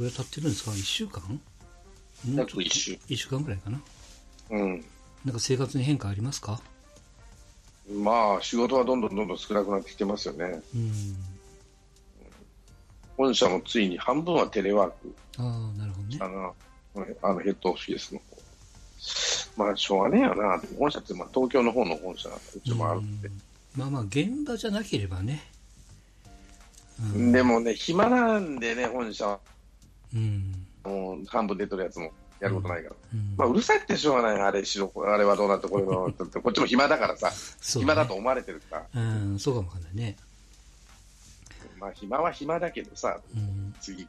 ぐらい経ってるんですか ?1 週間？約一週。一週間ぐらいかな？うん。なんか生活に変化ありますか？まあ、仕事はどんどんどんどん少なくなってきてますよね。うん。本社もついに半分はテレワーク、ああ、なるほどね。あの、あのヘッドオフィスの方。まあ、しょうがねえよな。本社って、まあ、東京の方の本社がうちもあるんで。うんまあまあ、現場じゃなければね。でもね、暇なんでね、本社は。うん。もう半分出てるやつもやることないから。うんまあ、うるさくてしょうがない。あれしろ、あれはどうなって、これはどうなってって、こっちも暇だからさ、ね暇だと思われてるから。うん、そうかもわかんないね。まあ、暇は暇だけどさ、うん。次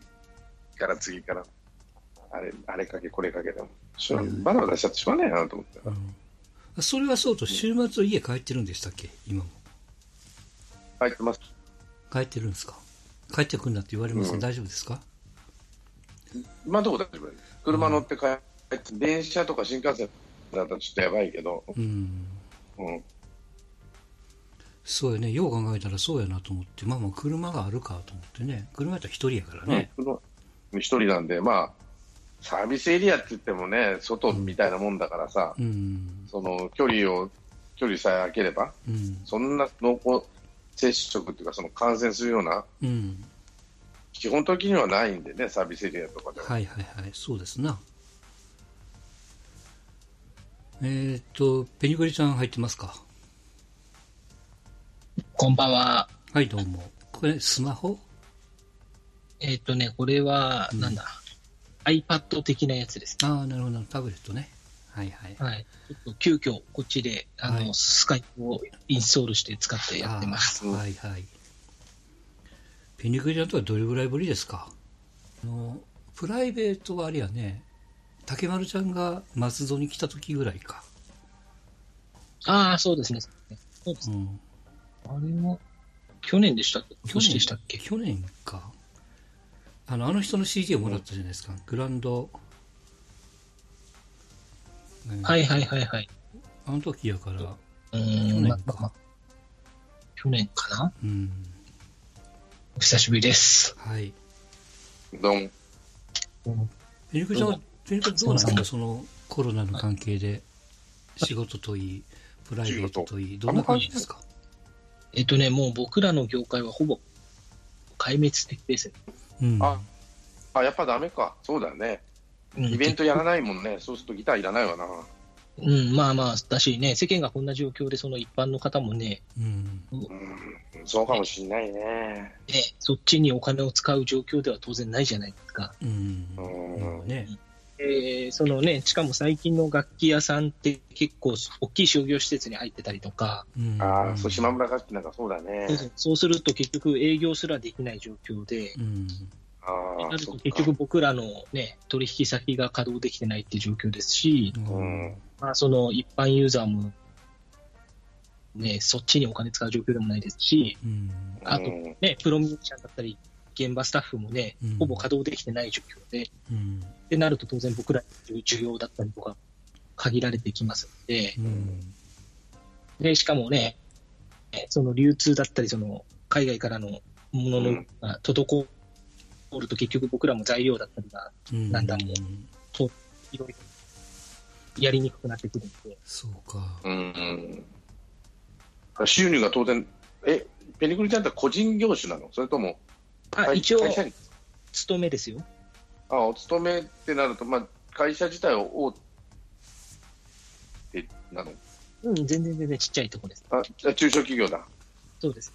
から次から、あれ、あれかけ、これかけでも、しょうバタバタしちゃってしょうがないなと思って。うんそれはそうと、週末家帰ってるんでしたっけ？今も。入ってます。帰ってるんですか？帰ってくんなって言われます、うん大丈夫ですか？今のところ大丈夫です車乗って帰って、電車とか新幹線だったらちょっとやばいけど、うん。うん。そうやね。よう考えたらそうやなと思って。まあまあ、車があるかと思ってね。車やったら一人やからね。うん一人なんで、まあ、サービスエリアって言ってもね、外みたいなもんだからさ、うん。その距離を、距離さえ空ければ、うん。そんな濃厚接触っていうか、その感染するような、うん。基本的にはないんでね、サービスエリアとかでは。はいはいはい。そうですな。えーっと、ペニコリちゃん入ってますか？こんばんは。はい、どうも。これ、スマホ？えっ、とね、これは、うんなんだ、iPad 的なやつです。ああ、なるほど。タブレットね。はいはい。はい。ちょっと急遽、こっちで、あの、はいスカイプをインストールして使ってやってます。はいはい。ペニコリちゃんとはどれぐらいぶりですか？あの、プライベートはあれやね、竹丸ちゃんが松戸に来た時ぐらいか。ああ、そうですね。そうですね。うん。あれは、去年でしたっけ？今年でしたっけ？去年か。あの、あの人の CD をもらったじゃないですか。グランド。ねはいはいはいはい。あの時やから、う去年まあまあまあ去年かな？うん。お久しぶりです。はい。どうも。ペリちゃんは、ペリどうなんですそうかそのコロナの関係で、仕事といい、プライベートといい、どんな感じですか？えっ、とね、もう僕らの業界はほぼ壊滅的ですね。うん。ああ、やっぱダメか。そうだよね。うんイベントやらないもんね。そうするとギターいらないわな。うん、まあまあ、だしね、世間がこんな状況で、その一般の方もね、うん。うん、そうかもしんないね。ねそっちにお金を使う状況では当然ないじゃないですか。うん。うんね。えーそのね、しかも最近の楽器屋さんって結構大きい商業施設に入ってたりとか、うん。ああ、そう、島村楽器なんかそうだね。そうすると結局営業すらできない状況で、うん。あと結局僕らのね、取引先が稼働できてないっていう状況ですし、うん。まあその一般ユーザーもね、そっちにお金使う状況でもないですし、うん。あとうんね、プロミュージシャンだったり、現場スタッフもねうん、ほぼ稼働できてない状況で、うん。ってなると当然僕らの需要だったりとか限られてきますので、うん。で、しかもね、その流通だったり、その海外からのもののうんが滞ると結局僕らも材料だったりがうん。なんだろういろいろやりにくくなってくるので、そうか。うん。収入が当然、え、ペニクリちゃんって個人業種なの？それとも、あ、会一応、会社に？勤めですよ。あ、お勤めってなると、まあ、会社自体を大手なの？うん、全然全然ちっちゃいところです。あ、じゃあ中小企業だ。そうです。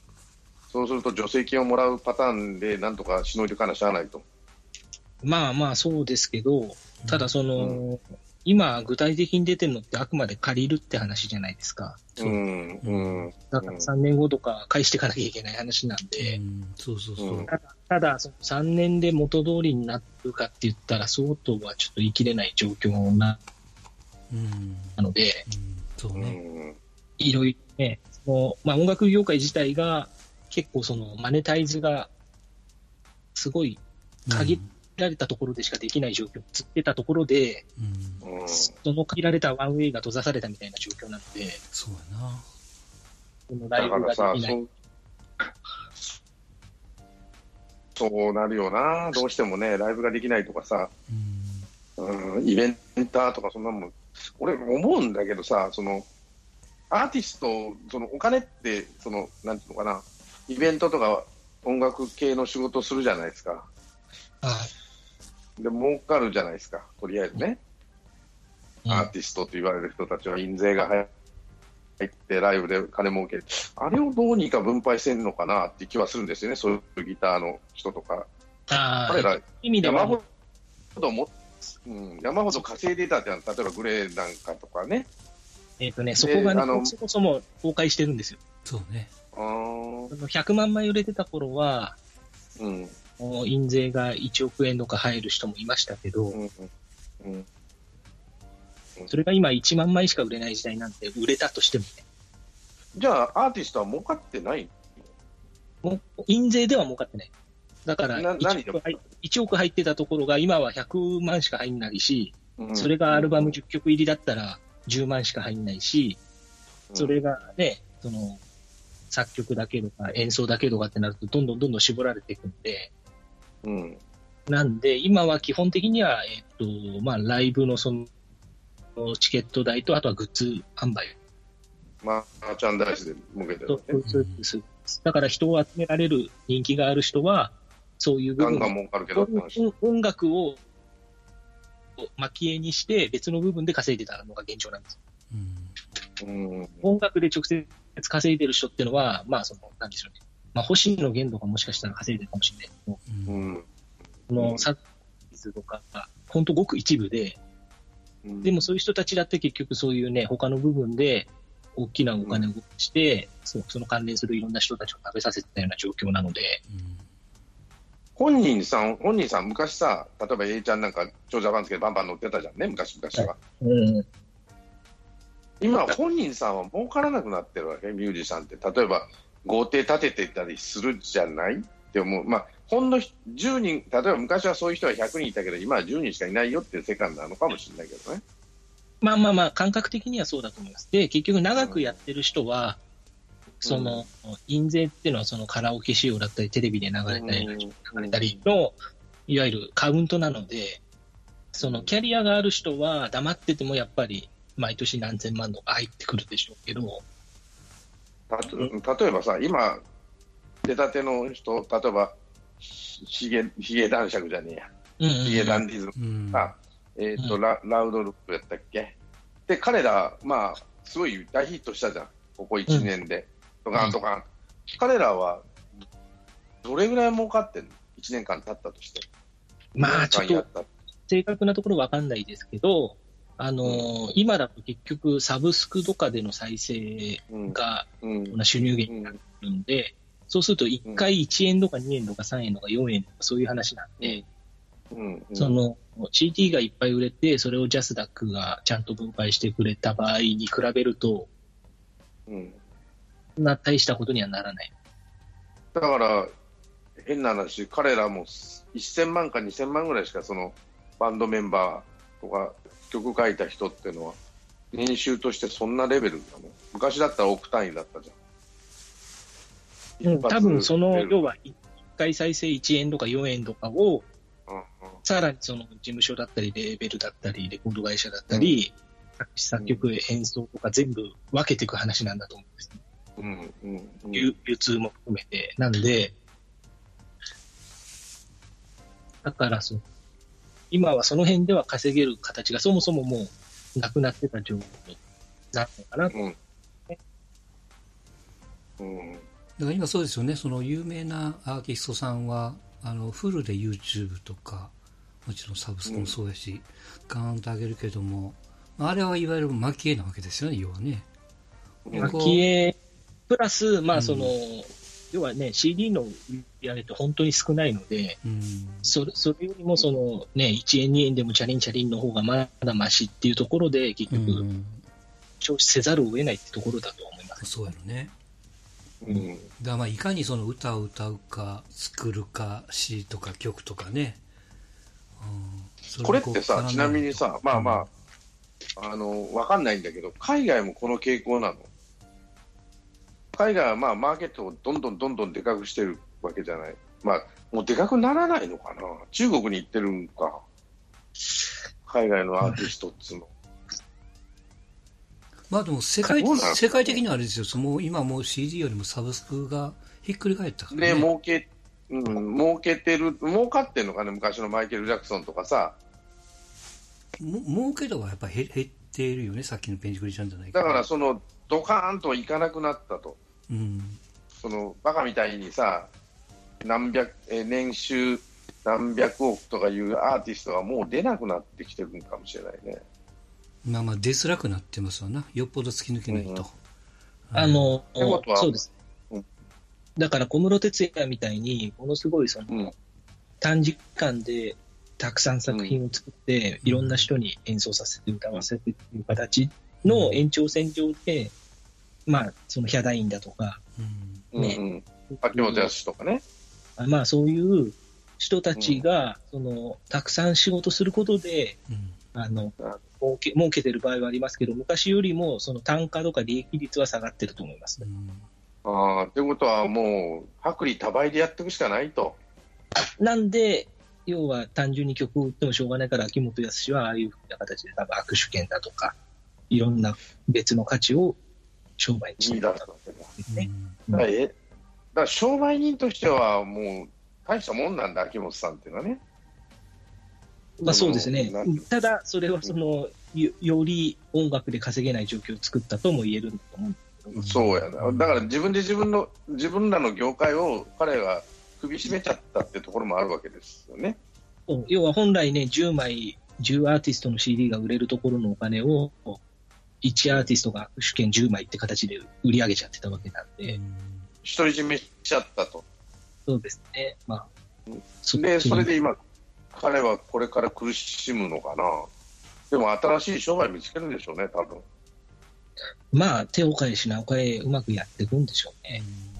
そうすると助成金をもらうパターンでなんとかしのいでかなしゃあないと。まあまあそうですけど、ただその、今具体的に出てるのってあくまで借りるって話じゃないですか。そううん、うん。だから3年後とか返していかなきゃいけない話なんで、うん。そうそうそうう。んただ、ただその3年で元通りになるかって言ったら、相当はちょっと言い切れない状況なうん。ので、うんそううね。ん。いろいろね、そのまあ、音楽業界自体が結構そのマネタイズがすごい限られたところでしかできない状況、つってたところで、うん。うん。その限られたワンウェイが閉ざされたみたいな状況なので、そうやな。そのライブができない。そうそうなるよな、どうしてもね、ライブができないとかさ、うんうん、イベンターとかそんなもん、俺思うんだけどさ、その、アーティスト、そのお金って、その、なんていうのかな、イベントとか音楽系の仕事するじゃないですか。あで、儲かるじゃないですか、とりあえずね。あアーティストと言われる人たちは印税が入って、ライブで金儲ける。あれをどうにか分配してんのかなっていう気はするんですよね、そういうギターの人とか。あ彼ら、意味では山ほども、うん、山ほど稼いでいたっていうのは、例えばグレーなんかとかね。えっ、とね、そこがねそもそも崩壊してるんですよ。そうね。あー。その100万枚売れてた頃は、うん、印税が1億円とか入る人もいましたけど、うん、うん。それが今1万枚しか売れない時代なんて、売れたとしてもね、じゃあ、アーティストは儲かってないもう印税では儲かってない。だからな何1億入1億入ってたところが今は100万しか入んないし、うん。それがアルバム10曲入りだったら10万しか入んないし、それがね、その、作曲だけとか演奏だけとかってなると、どんどんどんどん絞られていくんで、うん、なんで、今は基本的には、えっと、まあ、ライブのその、チケット代と、あとはグッズ販売マーチャンダイスで向けてるとね。、だから人を集められる人気がある人は、そういう部分ガンガン儲かるけどって話。音音楽を蒔絵にして別の部分で稼いでたのが現状なんです。うんうん、音楽で直接稼いでる人っていうのは、まあ、その、なんでしょうね。まあ、星野源とかもしかしたら稼いでるかもしれないけど、うんうん。このサッズとかが、ほんとごく一部で、うんでもそういう人たちだって結局そういうね、他の部分で大きなお金を動かして、そうその関連するいろんな人たちを食べさせてたような状況なので、本人さん、本人さん、昔さ、例えば A ちゃんなんか、長者番付でバンバン乗ってたじゃんね、昔々は。うん、今、本人さんは儲からなくなってるわけ、ミュージシャンって。例えば、豪邸建ててたりするじゃない？って思う。まあ、ほんの10人、例えば昔はそういう人は100人いたけど、今は10人しかいないよっていう世界なのかもしれないけどね。まあまあまあ、感覚的にはそうだと思います。で、結局長くやってる人は、その、印税っていうのはそのカラオケ仕様だったり、テレビで流れたり、流れたりの、いわゆるカウントなので、そのキャリアがある人は黙っててもやっぱり毎年何千万とか入ってくるでしょうけど、たと例えばさ、今、出たての人、例えば、ひげ、ひげ男爵じゃねえや。うんうんヒゲダンディズムうんさ、えっ、と、うんラ、ラウドルックやったっけ？で、彼ら、まあ、すごい大ヒットしたじゃん。ここ1年で。ドカンドカン。彼らは、どれぐらい儲かってんの ?1 年間経ったとして。まあちょっと正確なところわかんないですけど、あのー今だと結局サブスクとかでの再生うん。がうん。収入源になるんで、そうすると1回1円とか2円とか3円とか4円とかそういう話なんで、うん。その CD がいっぱい売れて、それをジャスダックがちゃんと分配してくれた場合に比べると、うんな大したことにはならない。だから、変な話、彼らも1000万か2000万ぐらいしか、その、バンドメンバーとか、曲書いた人っていうのは、年収としてそんなレベルなの？昔だったら億単位だったじゃん。うん、多分その、要は、は1回再生1円とか4円とかを、うんうんさらにその事務所だったり、レーベルだったり、レコード会社だったり、作詞作曲、演奏とか全部分けていく話なんだと思うんですね。うんうんうん流流通も含めて。なんで、だからその、今はその辺では稼げる形がそもそももうなくなってた状況になるのかなと。うん。うん。だから今そうですよね、その有名なアーティストさんは、あの、フルで YouTube とか、もちろんサブスクもそうやし、ガーンと上げるけども、あれはいわゆる蒔絵なわけですよね、要はね。絵、プラス、まうん。あその、要はね、CD の売り上げって本当に少ないので、うん。それそれよりもそのね、1円2円でもチャリンチャリンの方がまだマシっていうところで、結う局、ん、消費せざるを得ないってところだと思います。そうやろね。うんだからまあいかにその歌を歌うか、作るか、詩とか曲とかね。うんそこれをってさ、ちなみにさ、まあまあ、あの、わかんないんだけど、海外もこの傾向なの？海外はまあ、マーケットをどんどんどんどんでかくしてるわけじゃない。まあ、もうでかくならないのかな中国に行ってるんか。海外のアーティストっつうの。まあでも世界世界的にはあれですよ、その今もう CD よりもサブスクがひっくり返ったからで、ね。儲け、うん、儲けてる、儲かってんのかね昔のマイケル・ジャクソンとかさ。も儲け度はやっぱり減減っているよね、さっきのペンジクリちゃんじゃないけど。だからその、ドカーンといかなくなったと。うん。その、バカみたいにさ、何百、え年収何百億とかいうアーティストがもう出なくなってきてるんかもしれないね。まあまあ出づらくなってますわな。よっぽど突き抜けないと。うんあの、そうですうん。だから小室哲哉みたいに、ものすごいその、うん短時間でたくさん作品を作って、いろんな人に演奏させて歌わせてっていう形の延長線上で、まあ、そのヒャダインだとか、うん。ねうんうん。秋元康とかね。まあそういう人たちが、その、たくさん仕事することで、うん。あの、儲け、儲けてる場合はありますけど、昔よりもその単価とか利益率は下がってると思いますう。んああ、ということはもう、薄利多売でやっていくしかないと。なんで、要は単純に曲を売ってもしょうがないから、秋元康はああいうふうな形で多分握手券だとか、いろんな別の価値を商売にして見る出すわけだ。ですね。だからえだから商売人としてはもう大したもんなんだ、秋元さんっていうのはね。まあそうですね。ただ、それはその、よより音楽で稼げない状況を作ったとも言えると思うんそうやな。だから自分で自分の、自分らの業界を彼が首絞めちゃったってところもあるわけですよね。要は本来ね、10枚、10アーティストの CD が売れるところのお金を、1アーティストが握手券10枚って形で売り上げちゃってたわけなんで、独り占めしちゃったと。そうですね。まあうん、そで、それで。で今、彼はこれから苦しむのかな。でも新しい商売見つけるんでしょうね、多分。まあ、手を変え品を変え、うまくやっていくんでしょうね。うん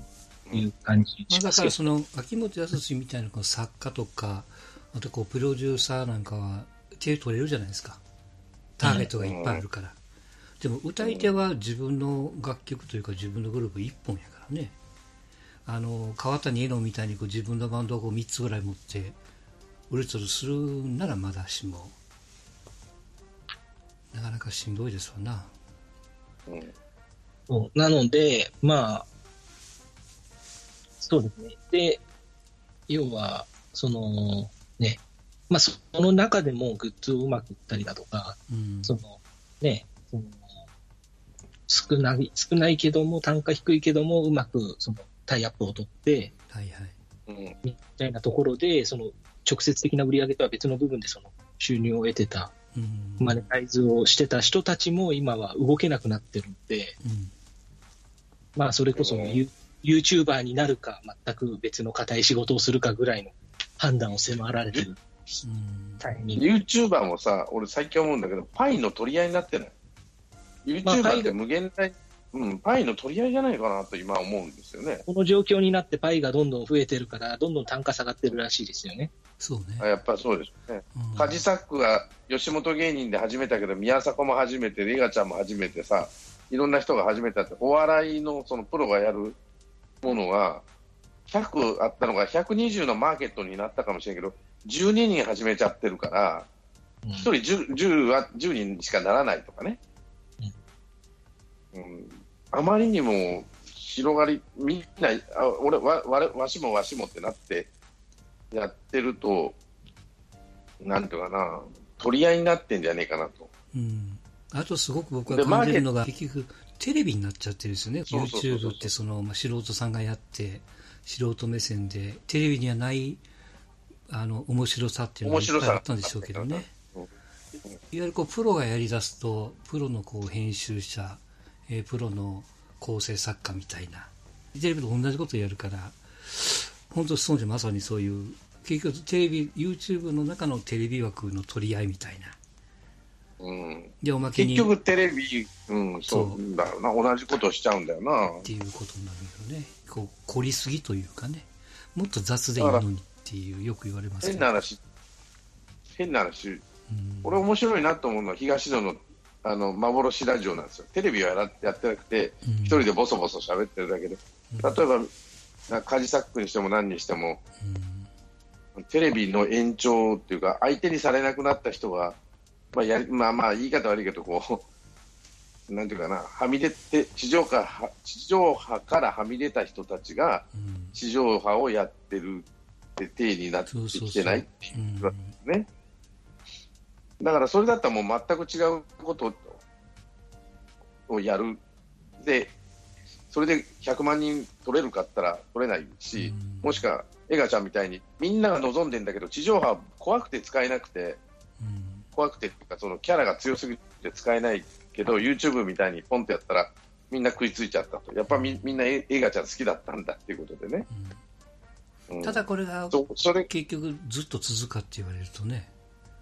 いう感じまあ、しますけど。だからその秋元康みたいなこう作家とかあとこうプロデューサーなんかは手取れるじゃないですかターゲットがいっぱいあるから、でも歌い手は自分の楽曲というか自分のグループ1本やからね。あの川谷絵音みたいにこう自分のバンドをこう3つぐらい持ってうるつるするならまだしもなかなかしんどいですわな。うん。そうなので、まあ、そうですね。で、要は、その、ね、まあ、その中でもグッズをうまく売ったりだとか、うん。その、ね、その、少ない、少ないけども、単価低いけども、うまく、その、タイアップを取って、はいはい。うんみたいなところで、その、直接的な売り上げとは別の部分で、その、収入を得てた、うん。マネタイズをしてた人たちも今は動けなくなってるんで、うん。まあ、それこそうん。ユ、YouTuber になるか、全く別の固い仕事をするかぐらいの判断を迫られてるうん。タイミング。YouTuber もさ、俺最近思うんだけど、パイの取り合いになってない。まあパ YouTuber イがって無限大、うん、パイの取り合いじゃないかなと今思うんですよね。この状況になってパイがどんどん増えてるから、どんどん単価下がってるらしいですよね。そうねあやっぱそうですよね。うんカジサックが吉本芸人で始めたけど、宮迫も始めて、リガちゃんも始めてさ、いろんな人が始めたって、お笑いのそのプロがやるものが、100あったのが120のマーケットになったかもしれんけど、12人始めちゃってるから、うん1人 10, 10は10人しかならないとかね、うん、あまりにも広がり、みんな、あ俺わわわしもわしもってなってやってると、なんていうかな、取り合いになってんじゃねえかなと。うん、あとすごく僕では感じるのが結局テレビになっちゃってるんですよね。YouTube ってその、まあ、素人さんがやって素人目線でテレビにはないあの面白さっていうのがいっぱいあったんでしょうけどね。うん。いわゆるこうプロがやりだすとプロのこう編集者、えープロの構成作家みたいな。テレビと同じことをやるから本当そうじゃまさにそういう結局テレビ YouTube の中のテレビ枠の取り合いみたいな。うん、でおまけに。結局、テレビ、うん、そうだろうな、同じことしちゃうんだよな。っていうことになるよね。こう凝りすぎというかね。もっと雑でいいのにっていうよく言われますけど、変な話、変な話、うん。俺面白いなと思うのは東野のあの幻ラジオなんですよ。テレビはやってなくて、うん。一人でボソボソ喋ってるだけで、例えば、なカジサックにしても何にしても、テレビの延長っていうか、相手にされなくなった人が、まあやりまあ、まあ言い方悪いけどこう、なんていうかな、はみ出て地上波は地上波からはみ出た人たちが、うん。地上波をやってるって体になってそうそうそうきてないっていううんことですね。だからそれだったらもう全く違うことをやる。で、それで100万人取れるかったら取れないし、うんもしくは、エガちゃんみたいに、みんなが望んでんだけど、地上波怖くて使えなくて、うん怖くてっていうか、そのキャラが強すぎて使えないけど、YouTube みたいにポンってやったら、みんな食いついちゃったと。やっぱみみんなエエガちゃん好きだったんだっていうことでね。うんただこれがそそれ結局ずっと続くかって言われるとね、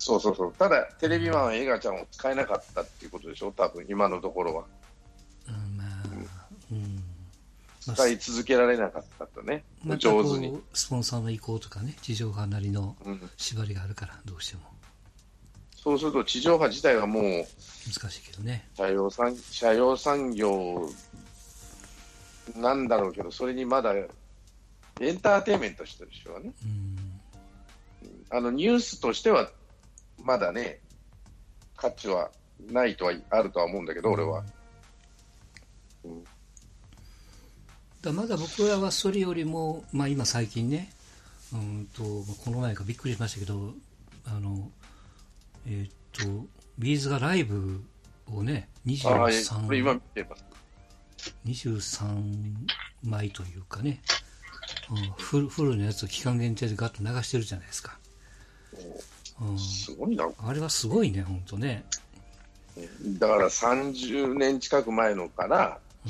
そうそうそう。ただ、テレビマンはエガちゃんを使えなかったっていうことでしょ、多分今のところは。うんまあ、うん。まあ使い続けられなかったとね、また上手に。スポンサーの意向とかね、地上波なりのうん、縛りがあるから、どうしてもそうすると、地上波自体はもう、難しいけどね。車用産車用産業なんだろうけど、それにまだエンターテインメントとしてはね、うん。あのニュースとしてはまだね、価値はないとはあるとは思うんだけど、俺は。うんだまだ僕らはそれよりも、まあ、今最近ね、うんとこの前かびっくりしましたけど、あのえーっと、ビーズがライブをね、ああ、えこれ今23見てます。23枚というかね、うん、フルフルのやつを期間限定でガッと流してるじゃないですか。うん、すごいな。あれはすごいね、本当ね。だから30年近く前のから、う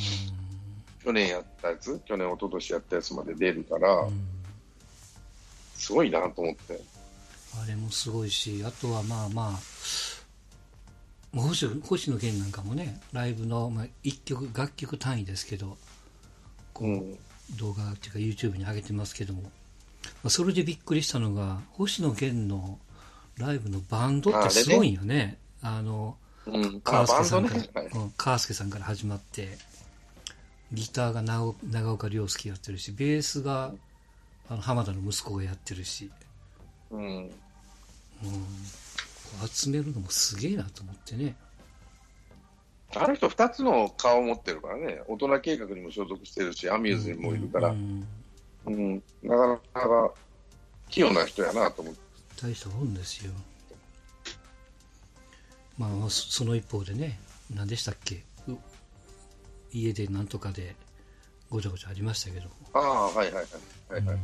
去年やったやつ、去年、一昨年やったやつまで出るから、んうんすごいなと思って。あれもすごいし、あとはまあまあ、星星野源なんかもね、ライブの、まあ、一曲、楽曲単位ですけど、こう、うん動画っていうか YouTube に上げてますけども、まあ、それでびっくりしたのが、星野源のライブのバンドってすごいんよね。あの、うん、川あバ介さんから、ンドね。はい。うん川介さんから始まって、ギターが長長岡亮介やってるし、ベースがあの浜田の息子がやってるし、うん。うん、集めるのもすげえなと思ってね。あの人2つの顔を持ってるからね、大人計画にも所属してるし、アミューズにもいるから、ううんん。なかなか器用な人やなと思って。大したもんですよ。まあ、そその一方でね、何でしたっけ、う家でなんとかでごちゃごちゃありましたけども。ああ、はいはいはい。はいはいはい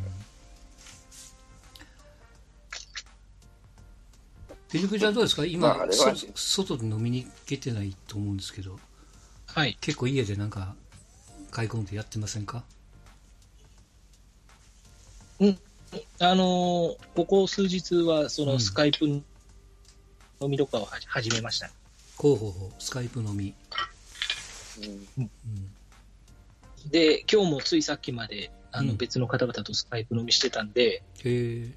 ピリクちゃんどうですか？今、まあ外で飲みに行けてないと思うんですけど、はい。結構家でなんか買い込んでやってませんか？あのーここ数日は、そうんのスカイプ飲みとかを始めました。ほうほうほう、スカイプ飲み。うんうんで、今日もついさっきまで、あうんの別の方々とスカイプ飲みしてたんで、へえ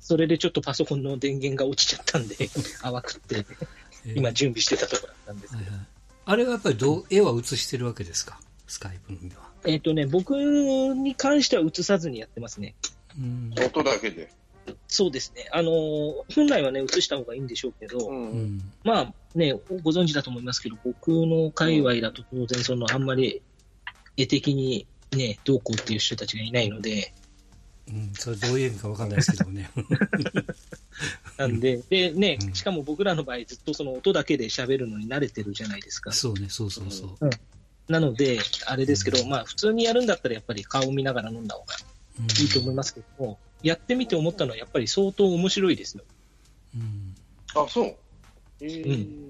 それでちょっとパソコンの電源が落ちちゃったんで、淡くって、えー今準備してたところだったんですけど。はいはい、あれはやっぱりどう絵は映してるわけですか？スカイプ飲みは。えっ、とね、僕に関しては映さずにやってますね。うん音だけで。そうですね。あのー本来はね、映した方がいいんでしょうけど、うんうんまあね、ご存知だと思いますけど、僕の界隈だと当然、そのあんまり絵的にね、どうこうっていう人たちがいないので、うん、それどういう意味かわかんないですけどもね。なんで、でねうん、しかも僕らの場合、ずっとその音だけで喋るのに慣れてるじゃないですか。そうね、そうそうそう。なので、あれですけど、まあ、普通にやるんだったら、やっぱり顔を見ながら飲んだ方がうんいいと思いますけども、やってみて思ったのは、やっぱり相当面白いですよ。うんあ、そう。えー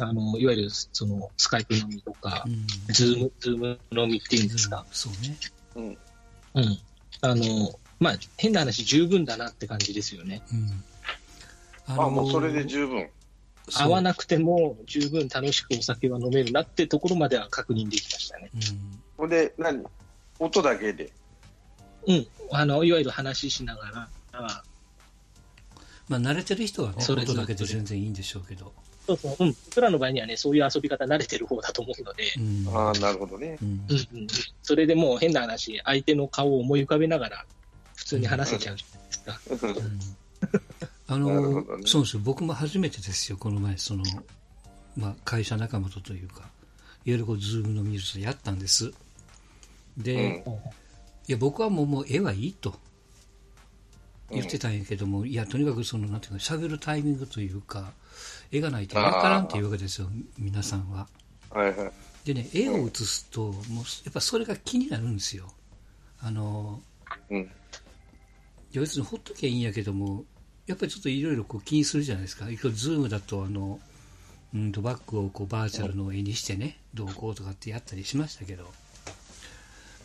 あの、いわゆる、その、スカイプ飲みとかう、んズーム、ズーム飲みっていうんですか。そうね。うんうん。あの、まあ、変な話、十分だなって感じですよね。うん。あ、もうそれで十分。合わなくても十分楽しくお酒は飲めるなってところまでは確認できましたね。うんほんで、何？音だけで。うん。あの、いわゆる話しながら、あまあ、慣れてる人はね、それ音だけで全然いいんでしょうけど。そうそう、うん。僕らの場合にはね、そういう遊び方慣れてる方だと思うので、うんああ、なるほどね。うんうんうん、それでもう変な話、相手の顔を思い浮かべながら、普通に話せちゃうじゃないですか。うんあなるの、ほどねそうですよ。僕も初めてですよ、この前、その、まあ、会社仲間とというか、いわゆるこう、ズームのミュージやったんです。で、うんいや、僕はもう、もう絵はいいと言ってたんやけども、いや、とにかくその、なんていうか、喋るタイミングというか、絵がないとわからんっていうわけですよ、皆さんは。はいはい。でね、絵を写すと、もう、やっぱそれが気になるんですよ。あの、うん。別にほっときゃいいんやけども、やっぱりちょっといろいろこう気にするじゃないですか。今日ズームだとあの、うんとバッグをこうバーチャルの絵にしてね、どうこうとかってやったりしましたけど、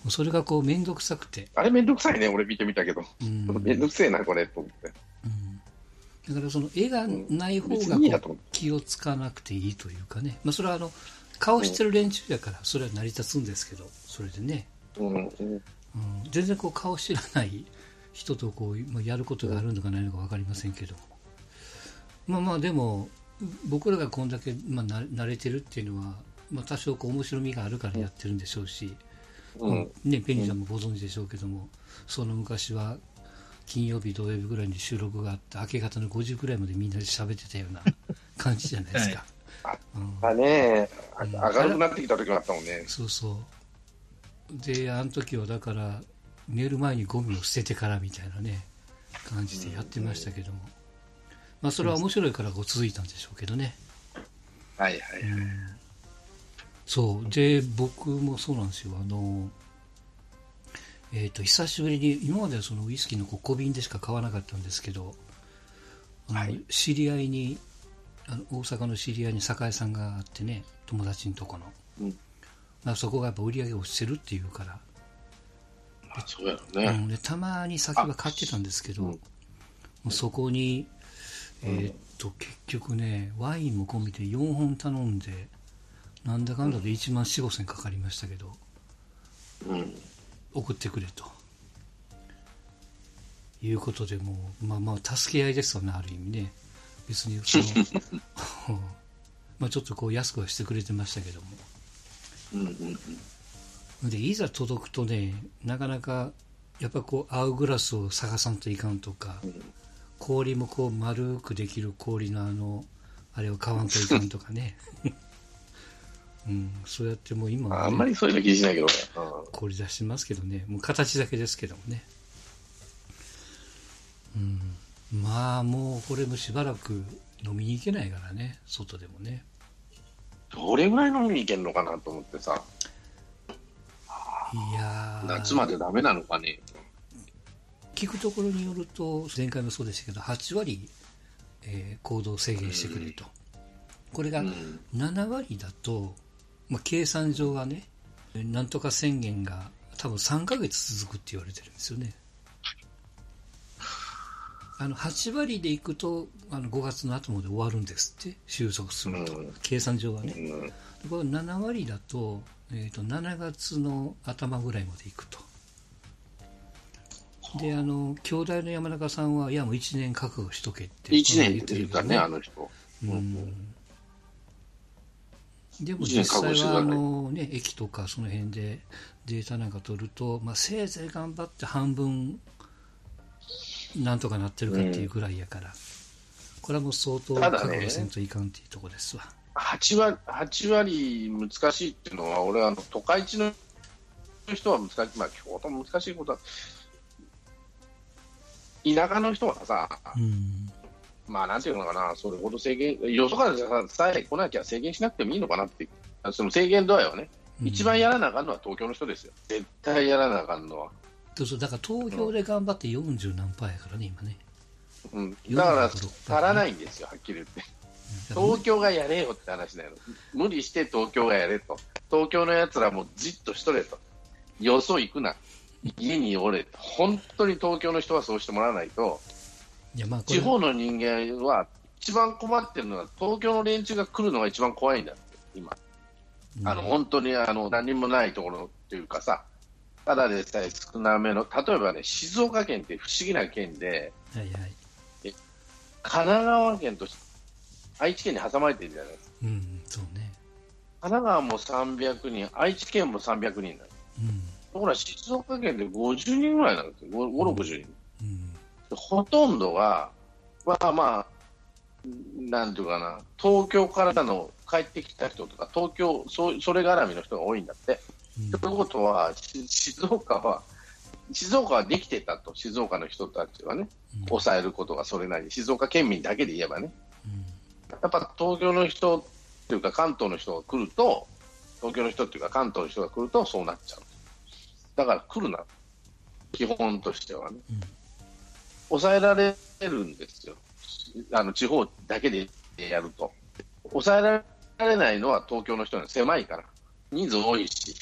それがこうめんどくさくて、あれめんどくさいね、俺見てみたけど。うん、めんどくせえな、これ、と思って。うんだからその絵がない方別が気をつかなくていいというかね、まあ、それはあの顔してる連中やから、それは成り立つんですけど、それでね、うん。うん。うん、全然こう顔知らない人とこう、まあ、やることがあるのかないのか分かりませんけど、まあまあでも僕らがこんだけ、まあ、な慣れてるっていうのは、まあ、多少こう面白みがあるからやってるんでしょうし、うん。ね、ペニーさんもご存知でしょうけども、その昔は金曜日土曜日ぐらいに収録があって明け方の5時ぐらいまでみんなで喋ってたような 感じじゃないですか、うん。あね。あうん。明るくなってきた時もあったもんね。そうそう。であの時はだから寝る前にゴミを捨ててからみたいなね感じでやってましたけども、まあそれは面白いからこう続いたんでしょうけどね、はいはい。うんそう。で僕もそうなんですよ。あのえー、と久しぶりに今まではそのウイスキーの小瓶でしか買わなかったんですけどあの、はい。知り合いにあの大阪の知り合いに酒屋さんがあってね友達のとこの、うん。まあ、そこがやっぱ売り上げ落ちてるっていうから、あそうやろうね。ん。でたまに酒は買ってたんですけど、うん。もうそこに、えーっと結局ねワインも込みで4本頼んでなんだかんだで1万4 5千かかりましたけどうん。送ってくれと。いうことでもうまあまあ助け合いですよねある意味ね。別にその まあちょっとこう安くはしてくれてましたけども。うんうんうん。でいざ届くとねなかなかやっぱこう合うグラスを探さんといかんとか、氷もこう丸くできる氷のあのあれを買わんといかんとかねうんそうやってもう今はねあんまりそういうの気にしないけどね。氷出してますけどね。もう形だけですけどもね。うん。まあもうこれもしばらく飲みに行けないからね。外でもね。どれぐらい飲みに行けんのかなと思ってさ、いやー。夏までダメなのかね。聞くところによると前回もそうでしたけど8割、えー行動制限してくれと、これがうん。7割だと、まあ、計算上はねなんとか宣言が多分3ヶ月続くって言われてるんですよね。あの8割でいくとあの5月の後まで終わるんですって収束すると、うん。計算上はね、うん。これ7割だと,、えー、と7月の頭ぐらいまでいくと。であの兄弟の山中さんはいやもう1年覚悟しとけって1年って言るけどったね、あの人。うんでも実際はあの、ね、駅とかその辺でデータなんか取ると、まあ、せいぜい頑張って半分なんとかなってるかっていうぐらいやから、これはもう相当覚悟せんといかんっていうとこですわ。8割、8割難しいっていうのは、俺はあの都会地の人は難しい、まあ、京都も難しいことは、田舎の人はさ、うんまあなんていうのかな、それほど制限、よそからさえ来なきゃ制限しなくてもいいのかなって、その制限度合いはね、うん一番やらなあかんのは東京の人ですよ、絶対やらなあかんのは。そうそうだから東京で頑張って40何パーやからね、今ね。うん、だから46足らないんですよ、はっきり言って。東京がやれよって話なの。無理して東京がやれと。東京のやつらもじっとしとれと。よそ行くな。家におれと。本当に東京の人はそうしてもらわないと、地方の人間は一番困ってるのは、東京の連中が来るのが一番怖いんだって、今。あの、うん本当にあの、何もないところっていうかさ、ただでさえ少なめの、例えばね、静岡県って不思議な県で、はいはい。神奈川県と愛知県に挟まれてるじゃないですか。うん、そうね。神奈川も300人、愛知県も300人なの。うん。ところが静岡県で50人ぐらいなんですよ、5、5 60人。うんほとんどが、まあまあ、なんていうかな、東京からの帰ってきた人とか、東京、そそれ絡みの人が多いんだって。うん。ということは、し静岡は、静岡はできてたと、静岡の人たちはね、うん。抑えることがそれなりに、静岡県民だけで言えばね、うん。やっぱ東京の人っていうか、関東の人が来ると、東京の人っていうか、関東の人が来ると、そうなっちゃう。だから来るな、基本としてはね。うん抑えられるんですよ、あの地方だけでやると。抑えられないのは東京の人なんです狭いから、人数多いし、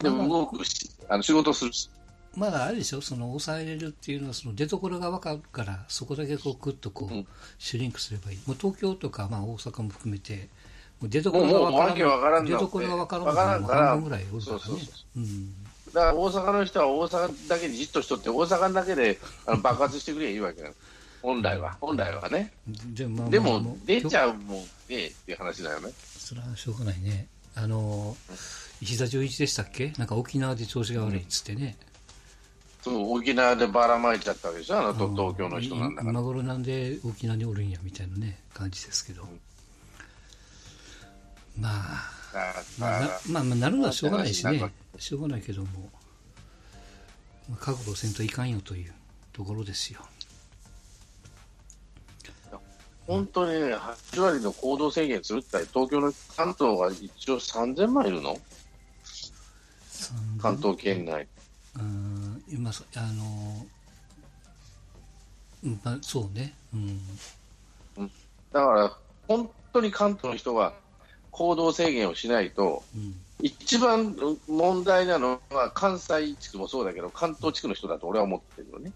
でも動くし、あの仕事するし。まだあれでしょ、その抑えれるっていうのは、その出所が分かるから、そこだけこう、ぐっとこう、うんシュリンクすればいい。もう東京とか、まあ大阪も含めて、もう出所が分からん出所が分からんわから分ぐらいおるからね。そうそうそうん。だから大阪の人は大阪だけにじっとしとって、大阪だけであの 爆発してくればいいわけなの。本来は、本来はね。でまあでまあも、出ちう。ゃうもんねっていう話だよね。それはしょうがないね。あの、石田純一でしたっけ？なんか沖縄で調子が悪いっつってね。そう沖縄でばらまいちゃったわけでしょ、あのと東京の人なんだから。今頃なんで沖縄におるんやみたいなね感じですけど、まあまあなまあまあなるのはしょうがないしね。しょうがないけども、まあ覚悟せんといかんよというところですよ。本当にね、8割の行動制限するって言ったら東京の関東が一応3000万いるの関東圏内。うん今そあのうんまあそうね。うん。だから、本当に関東の人が行動制限をしないと、うん一番問題なのは関西地区もそうだけど、関東地区の人だと俺は思ってるよね。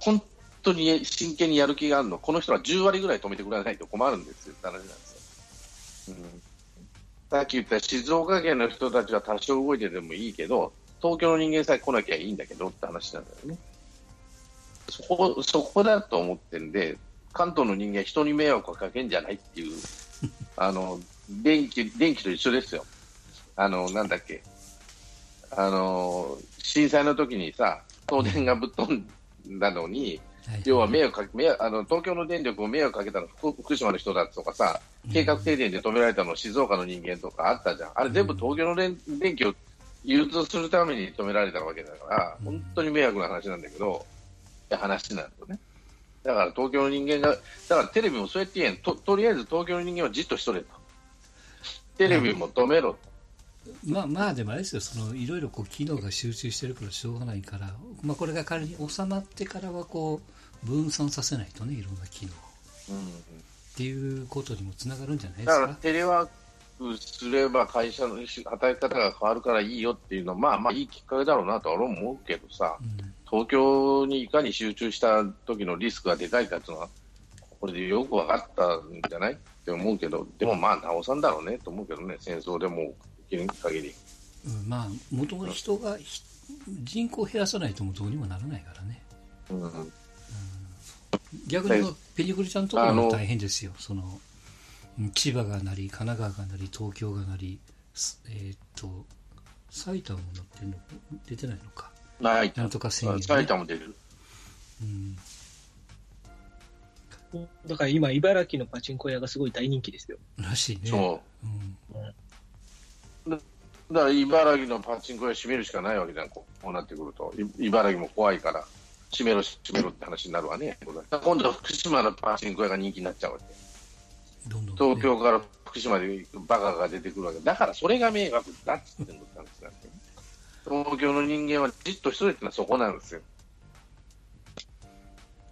本当に真剣にやる気があるの、この人は10割ぐらい止めてくれないと困るんですよって話なんですよ。うん、さっき言った静岡県の人たちは多少動いててもいいけど、東京の人間さえ来なきゃいいんだけどって話なんだよね。そこ、そこだと思ってんで、関東の人間人に迷惑をかけんじゃないっていう、あの、電気、電気と一緒ですよ。あの、なんだっけ。あの、震災の時にさ、東電がぶっ飛んだのに、はい要は迷惑かけ、迷惑あの、東京の電力を迷惑かけたの福福島の人だとかさ、計画停電で止められたの静岡の人間とかあったじゃん。あれ全部東京の電電気を融通するために止められたわけだから、うん本当に迷惑な話なんだけど、って話なんだよね。だから東京の人間が、だからテレビもそうやって言えん。と、とりあえず東京の人間はじっとしとれと。テレビも止めろと。まあまあでもあれですよ。そのいろいろこう機能が集中してるからしょうがないから、まあ、これが仮に収まってからはこう分散させないとねいろんな機能。っていうことにもつながるんじゃないですだからかテレワークすれば会社の働き方が変わるからいいよっていうのは、まあまあいいきっかけだろうなとは思うけどさ、うん。東京にいかに集中した時のリスクがでかいかっていうのは、これでよく分かったんじゃない？って思うけど、でもまあ、なおさんだろうねと思うけどね、戦争でも起きる限り。うんまあもともと人がひ人口を減らさないともどうにもならないからね。うん。逆にはい。ペリクリちゃんのところあのも大変ですよ。そのうん千葉がなり神奈川がなり東京がなりすえーっと埼玉もなってるの出てないのか。ない。なんとか宣言、ね、埼玉出る。うんだから今、茨城のパチンコ屋がすごい大人気ですよ。らしいねそうんう。だから茨城のパチンコ屋閉めるしかないわけじゃん、こうこうなってくると。い茨城も怖いから、閉めろ、閉めろって話になるわね。今度は福島のパチンコ屋が人気になっちゃうわけ。どんどんね、東京から福島でバカが出てくるわけだからそれが迷惑だっつってんのって話なんですよ東京の人間はじっとしとれってのはそこなんですよ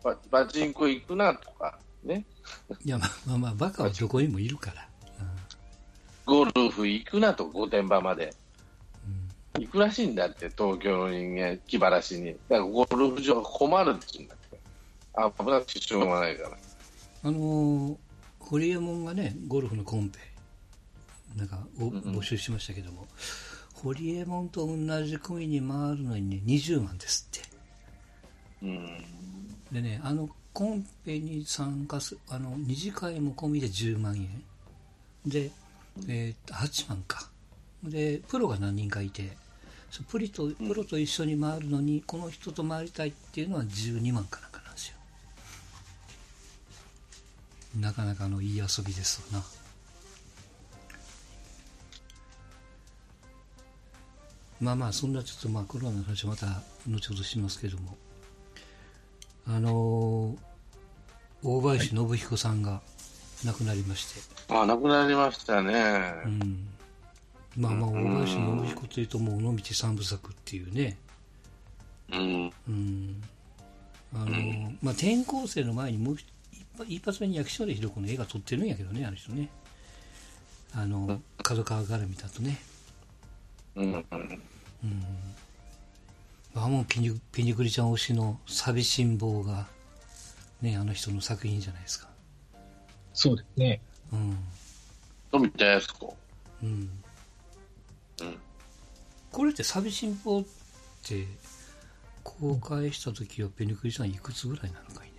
パパチンコ行くなとかね。いやまあまあまあバカはどこにもいるから、ゴルフ行くなと御殿場まで。うん。行くらしいんだって東京の人間気晴らしに。だからゴルフ場が困るって言うんだって。あ危なくてしょうがないから。あのーホリエモンがねゴルフのコンペなんか募集しましたけども、ホリエモンと同じ組に回るのにね20万ですって。うんでねあのコンペに参加すあの二次会も込みで10万円。で、えー8万か。でプロが何人かいてプリとプロと一緒に回るのに、この人と回りたいっていうのは12万かなんかなんですよ。なかなかのいい遊びですわな。まあまあそんなちょっとまあコロナの話はまた後ほどしますけどもあのー大林信彦さんが亡くなりまして、あ、亡くなりましたね。うん、まあまあうん。大林信彦というともう尾道三部作っていうね、うん。うん。あのまあ、転校生の前にもう一発目に薬師丸ひろ子の映画撮ってるんやけどねあの人ね。あの角川絡みだとね、うん。うん、あもうピニピニクリちゃん推しの寂しん坊がねあの人の作品じゃないですかそうですね。うん富田靖子。うんうん。これって寂しん坊って公開した時はペニクリちゃんいくつぐらいなのかいね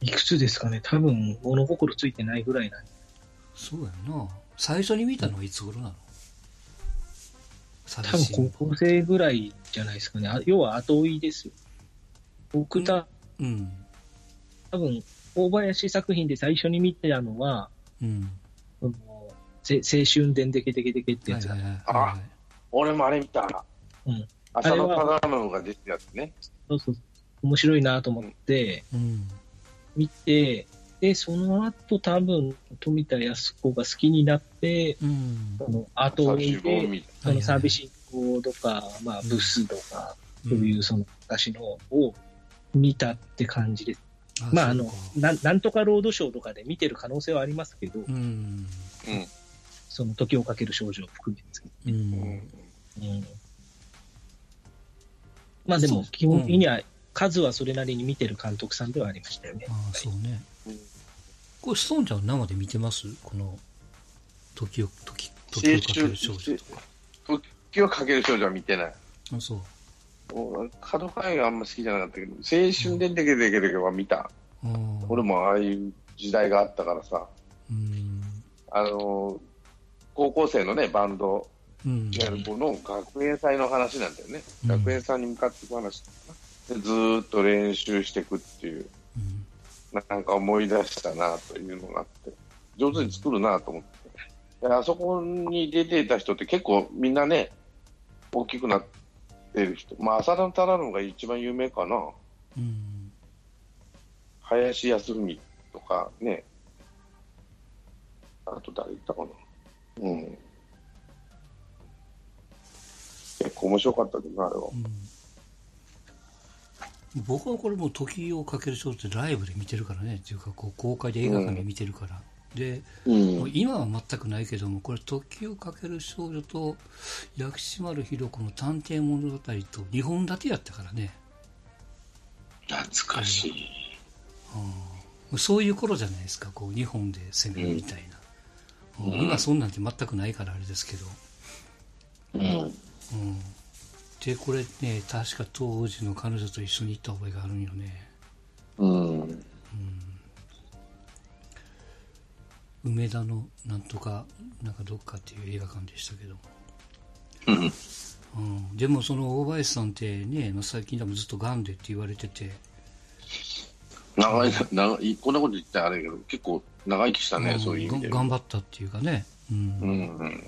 いくつですかね多分、物心ついてないぐらいなんで。そうやんな最初に見たのはいつ頃なの？多分高校生ぐらいじゃないですかね。あ要は後追いですよ。僕た、うん多分、大林作品で最初に見たのは、うんそのせ青春伝でけでけでけってやつが、はいはいはいあはい俺もあれ見た。うん。浅野忠信が出てるやつね。そうそう面白いなと思ってうん見て、で、その後多分、富田靖子が好きになって、うんその後追い35で。そのサービス行とか、まあ、ブスとか、そういうその昔のを見たって感じです。まあ、あのなんなんとかロードショーとかで見てる可能性はありますけど、うんうん。その時をかける少女を含めてですけううんん。ど、うんまあでも基本的には数はそれなりに見てる監督さんではありましたよね。そうねうんこれストーンちゃんは生で見てます？この時を時時をかける少女とか。時をかける少女は見てない。あそう。俺角川映画あんま好きじゃなかったけど、青春ででけでけでけは見た。ああ俺もああいう時代があったからさ、うん。あの、高校生のね、バンドうん。やる子の学園祭の話なんだよね。うん。学園祭に向かっていく話。でずーっと練習していくっていう、うんなんか思い出したなというのがあって、上手に作るなと思って。であそこに出ていた人って結構みんなね、大きくなってる人。まあ、浅田忠信が一番有名かな。うん林康文とかね。あと誰いたかな。うん。結構面白かったけどな、あれは。うん僕はこれもう時をかける少女ってライブで見てるからねっていうかこう公開で映画館で見てるから、でうん。もう今は全くないけどもこれ「時をかける少女」と薬師丸ひろ子の探偵物語と2本立てやったからね、懐かしい。うん。そういう頃じゃないですかこう2本で攻めるみたいな、うん。うん。今そんなんて全くないからあれですけど、うん。うん、でこれね確か当時の彼女と一緒に行った覚えがあるんよねうん。梅田のなんとかなんかどっかっていう映画館でしたけどもうん。うん、でもその大林さんってね、まあ、最近でもずっとがんでって言われてて、長い、長い、こんなこと言ってあれやけど、結構長生きしたね、うんそういう意味で。が頑張ったっていうかね、うんうんうん。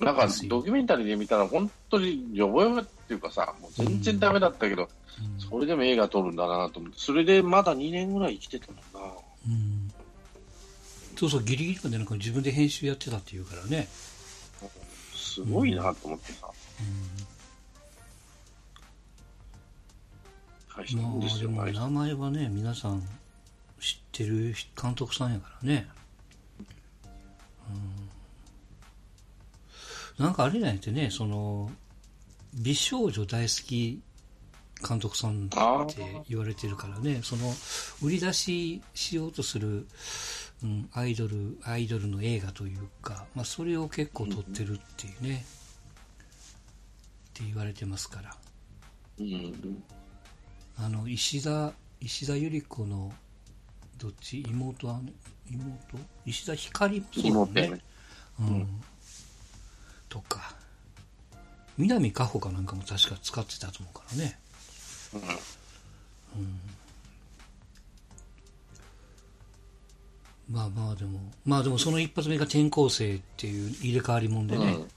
なんか、ドキュメンタリーで見たら、本当によぼよぼっていうかさ、もう全然ダメだったけど、うん。それでも映画撮るんだなと思って、それでまだ2年ぐらい生きてたもんな。うん。そうそうギリギリまでなんか自分で編集やってたっていうからね、すごいなと思ってさ。大したまもんですよ、あでも名前はね皆さん知ってる監督さんやからね、うん、なんかあれなんやってねその美少女大好き監督さんって言われてるからねその売り出ししようとする、うん、アイドルアイドルの映画というか、まあ、それを結構撮ってるっていうね、って言われてますから。うん。あの石田石田ゆり子のどっち？妹は？妹？石田ひかりもそうだね。妹やね。うんとか南加穂かなんかも確か使ってたと思うからね。まあまあでも、まあでもその一発目が転校生っていう入れ替わりもんでね、うん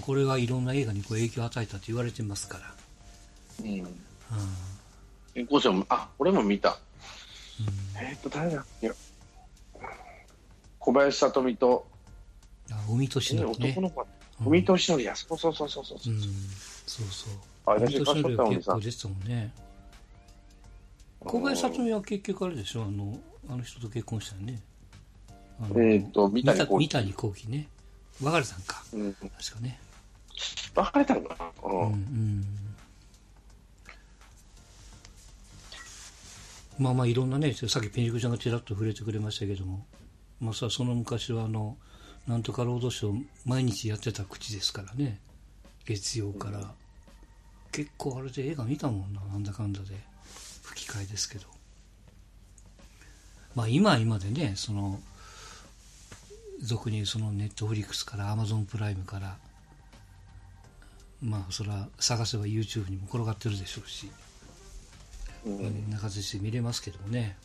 これがいろんな映画にこう影響を与えたと言われてますから。うん。転校生も、あ、俺も見た。えっと、誰だっけ小林聡美と、あ、海俊則ね。男の子、海俊則や、そうそうそうそうそう。うん、そうそう。あ、私、結構出てたもんね。小林聡美は結局あれでしょ？あの、あの人と結婚したよね。えっ、と、三谷幸喜。三谷幸喜ね。別れたんか。うん、確かね。別れたのかな？うん。うん、まあまあいろんなね、さっきペンジクちゃんがちらっと触れてくれましたけども、まあさ、その昔はあの、なんとかロードショー毎日やってた口ですからね。月曜から。うん、結構あれで映画見たもんな、なんだかんだで。吹き替えですけど。まあ今は今でね、その、俗にそのネットフリックスからアマゾンプライムから、まあそれは探せば YouTube にも転がってるでしょうし、うん、中津して見れますけどもね。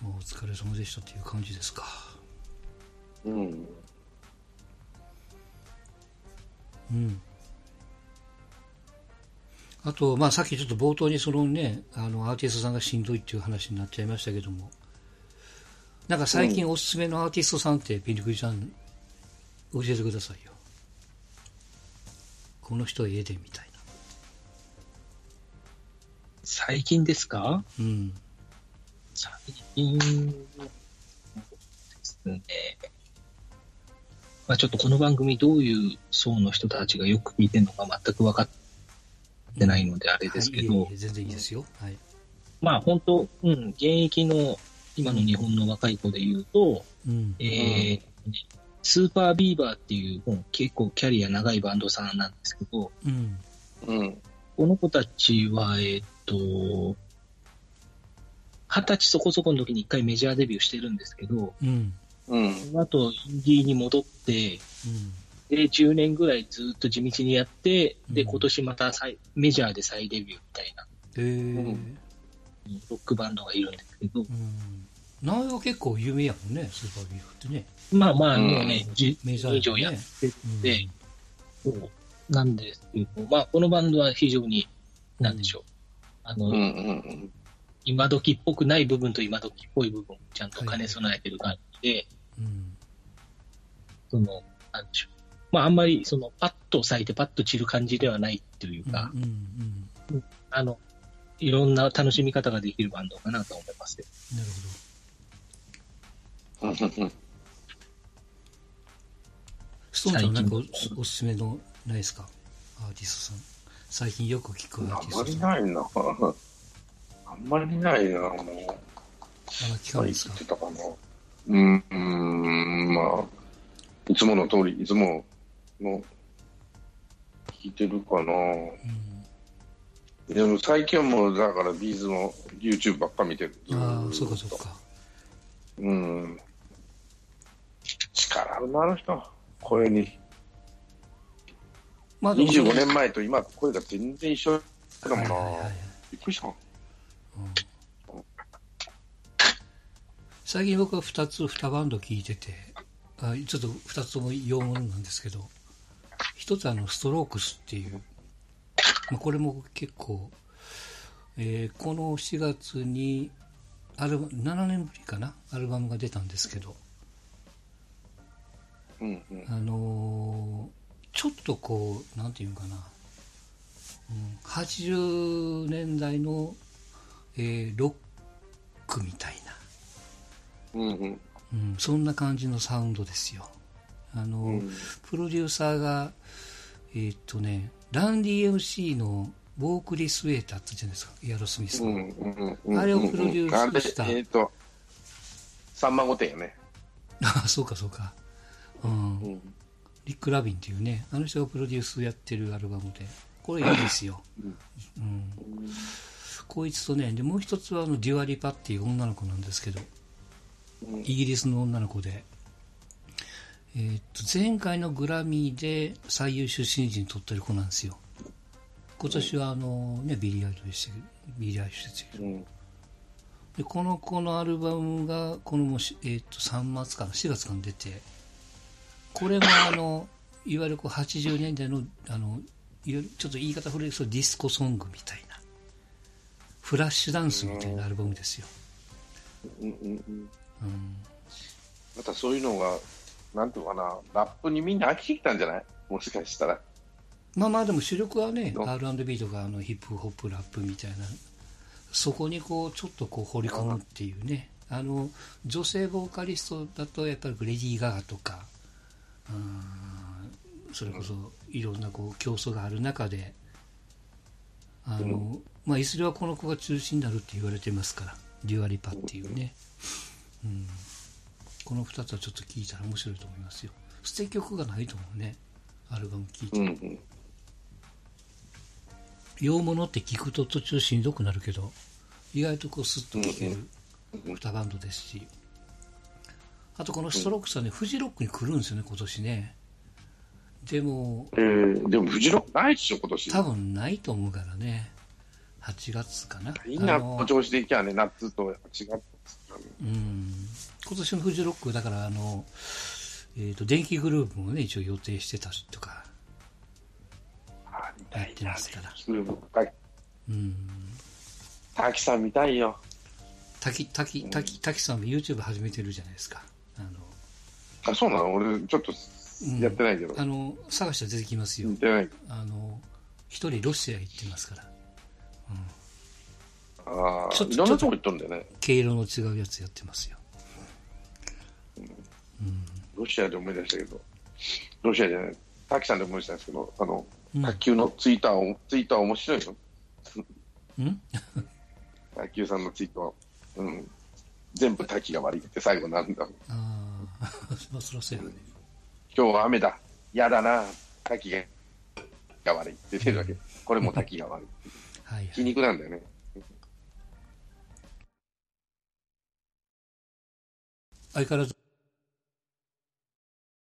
もうお疲れ様でしたという感じですか。うん。うん。あと、まあ、さっきちょっと冒頭にそのね、あの、アーティストさんがしんどいっていう話になっちゃいましたけども、なんか最近おすすめのアーティストさんって、ピリクリちゃん、教えてくださいよ。この人は家でみたいな。最近ですか？うん。最近ですね。まあちょっとこの番組どういう層の人たちがよく聞いてるのか全く分かってないのであれですけど、はい、全然いいですよ。はい。まあ本当、うん、現役の今の日本の若い子で言うと、うん、えー、スーパービーバーっていう、もう結構キャリア長いバンドさんなんですけど、うん、うん、この子たちは、えっ、と、二十歳そこそこの時に一回メジャーデビューしてるんですけど、うん、うん、その後、インディーに戻って、で、10年ぐらいずっと地道にやって、で、今年また再メジャーで再デビューみたいな、うん、ロックバンドがいるんですけど。うん、名前は結構有名やもんね、スーパービーフってね。まあまあ、もうね、10年以上やってて、うん、そうなんですけど、まあ、このバンドは非常に、なんでしょう。あの、うんうんうん。今時っぽくない部分と今時っぽい部分をちゃんと兼ね備えてる感じで、はいうん、その、なんでしょう。まあ、あんまりそのパッと咲いてパッと散る感じではないというか、うんうんうん、あの、いろんな楽しみ方ができるバンドかなと思いますなるほど。ストーンさんなんかおおすすめのないですか？アーティストさん。最近よく聞くアーティストさん。あんまりないな。あんまりないな、もう。あ聞かないですか？かうん、うん、まあ、いつもの通り、いつもの聞いてるかな、うん、でも最近はもうだからビーズの YouTube ばっか見てる。ああそうかそうか。うん。力あるなあの人。声に。まあ、25年前と今声が全然一緒だもんな、はいはいはい、びっくりした、うん、最近僕は2つ2バンド聞いててあちょっと2つとも洋物なんですけど一つあの、ストロークスっていう、まあ、これも結構、えー、この4月にアルバ7年ぶりかなアルバムが出たんですけど、うんうん、あのー、ちょっとこうなんていうかな、うん、80年代の、えー、ロックみたいな、うんうんうん、そんな感じのサウンドですよあの、うん、プロデューサーが、えー、っとね、ランディ MC のボークリス・ウェーターってじゃないですか、エアロスミスの、うんうんうん、あれをプロデュースした。えー、っと、さんま御殿よね。あ あ、そうかそうか。うん。うん、リック・ルービンっていうね、あの人がプロデュースやってるアルバムで、これいいですよ。うん。こいつとね、でもう一つはあのデュアリパっていう女の子なんですけど、イギリスの女の子で、えーっと前回のグラミーで最優秀新人取ってる子なんですよ。今年はあの、ね、ビリー・アイリッシュビリー・アイリッシュですけど。うん。でこの子のアルバムがこのもし、えー、と3月かな4月から出てこれもあの いわゆるこう80年代のあのいわゆるちょっと言い方古いですけどディスコソングみたいなフラッシュダンスみたいなアルバムですよ、うん。うん。うん。うん、またそういうのが、なんていうのかな、ラップにみんな飽きてきたんじゃない？もしかしたら。まあまあでも主力はねう？ん R&B とかあのヒップホップラップみたいな。そこにこうちょっとこう掘り込むっていうね。あの女性ボーカリストだとやっぱりレディー・ガガとかうんそれこそいろんなこう競争がある中であの、まあ、いずれはこの子が中心になるって言われてますからデュアリパっていうね、うん、この2つはちょっと聞いたら面白いと思いますよ。捨て曲がないと思うね。アルバム聴いて。うんうん。洋物って聞くと途中しんどくなるけど意外とこうスッと聴ける2バンドですし。あとこのストロークスはねフジロックに来るんですよね今年ね。でもえー、でも、フジロックないでしょ、今年。多分ないと思うからね。8月かな。みんなあのの調子でいきゃね、夏と違って。うん。今年のフジロックだからあの、えー、と電気グループもね一応予定してたりとかやってますから。たうん。滝さん見たいよ。滝滝滝滝さんも YouTube 始めてるじゃないですか。あの。あ、そうなの？俺、ちょっとうん。やってないけど。あの探したら出てきますよ。見てない。あの一人ロシア行ってますからああ、ちょっといろんなとこ行っとんだよね。毛色の違うやつやってますよロシアで思い出したけど、ロシアじゃない、滝さんで思い出したんですけど、あの、うん卓球のツイッターを、ツイッター面白いよ。うん？卓球さんのツイートは。うん。全部滝が悪いって最後なんだ。ああ まあそりゃそうやね今日は雨だ。嫌だな。滝がが悪いって出てるわけ。これも滝が悪い。はい、はい、皮肉なんだよね。相変わらず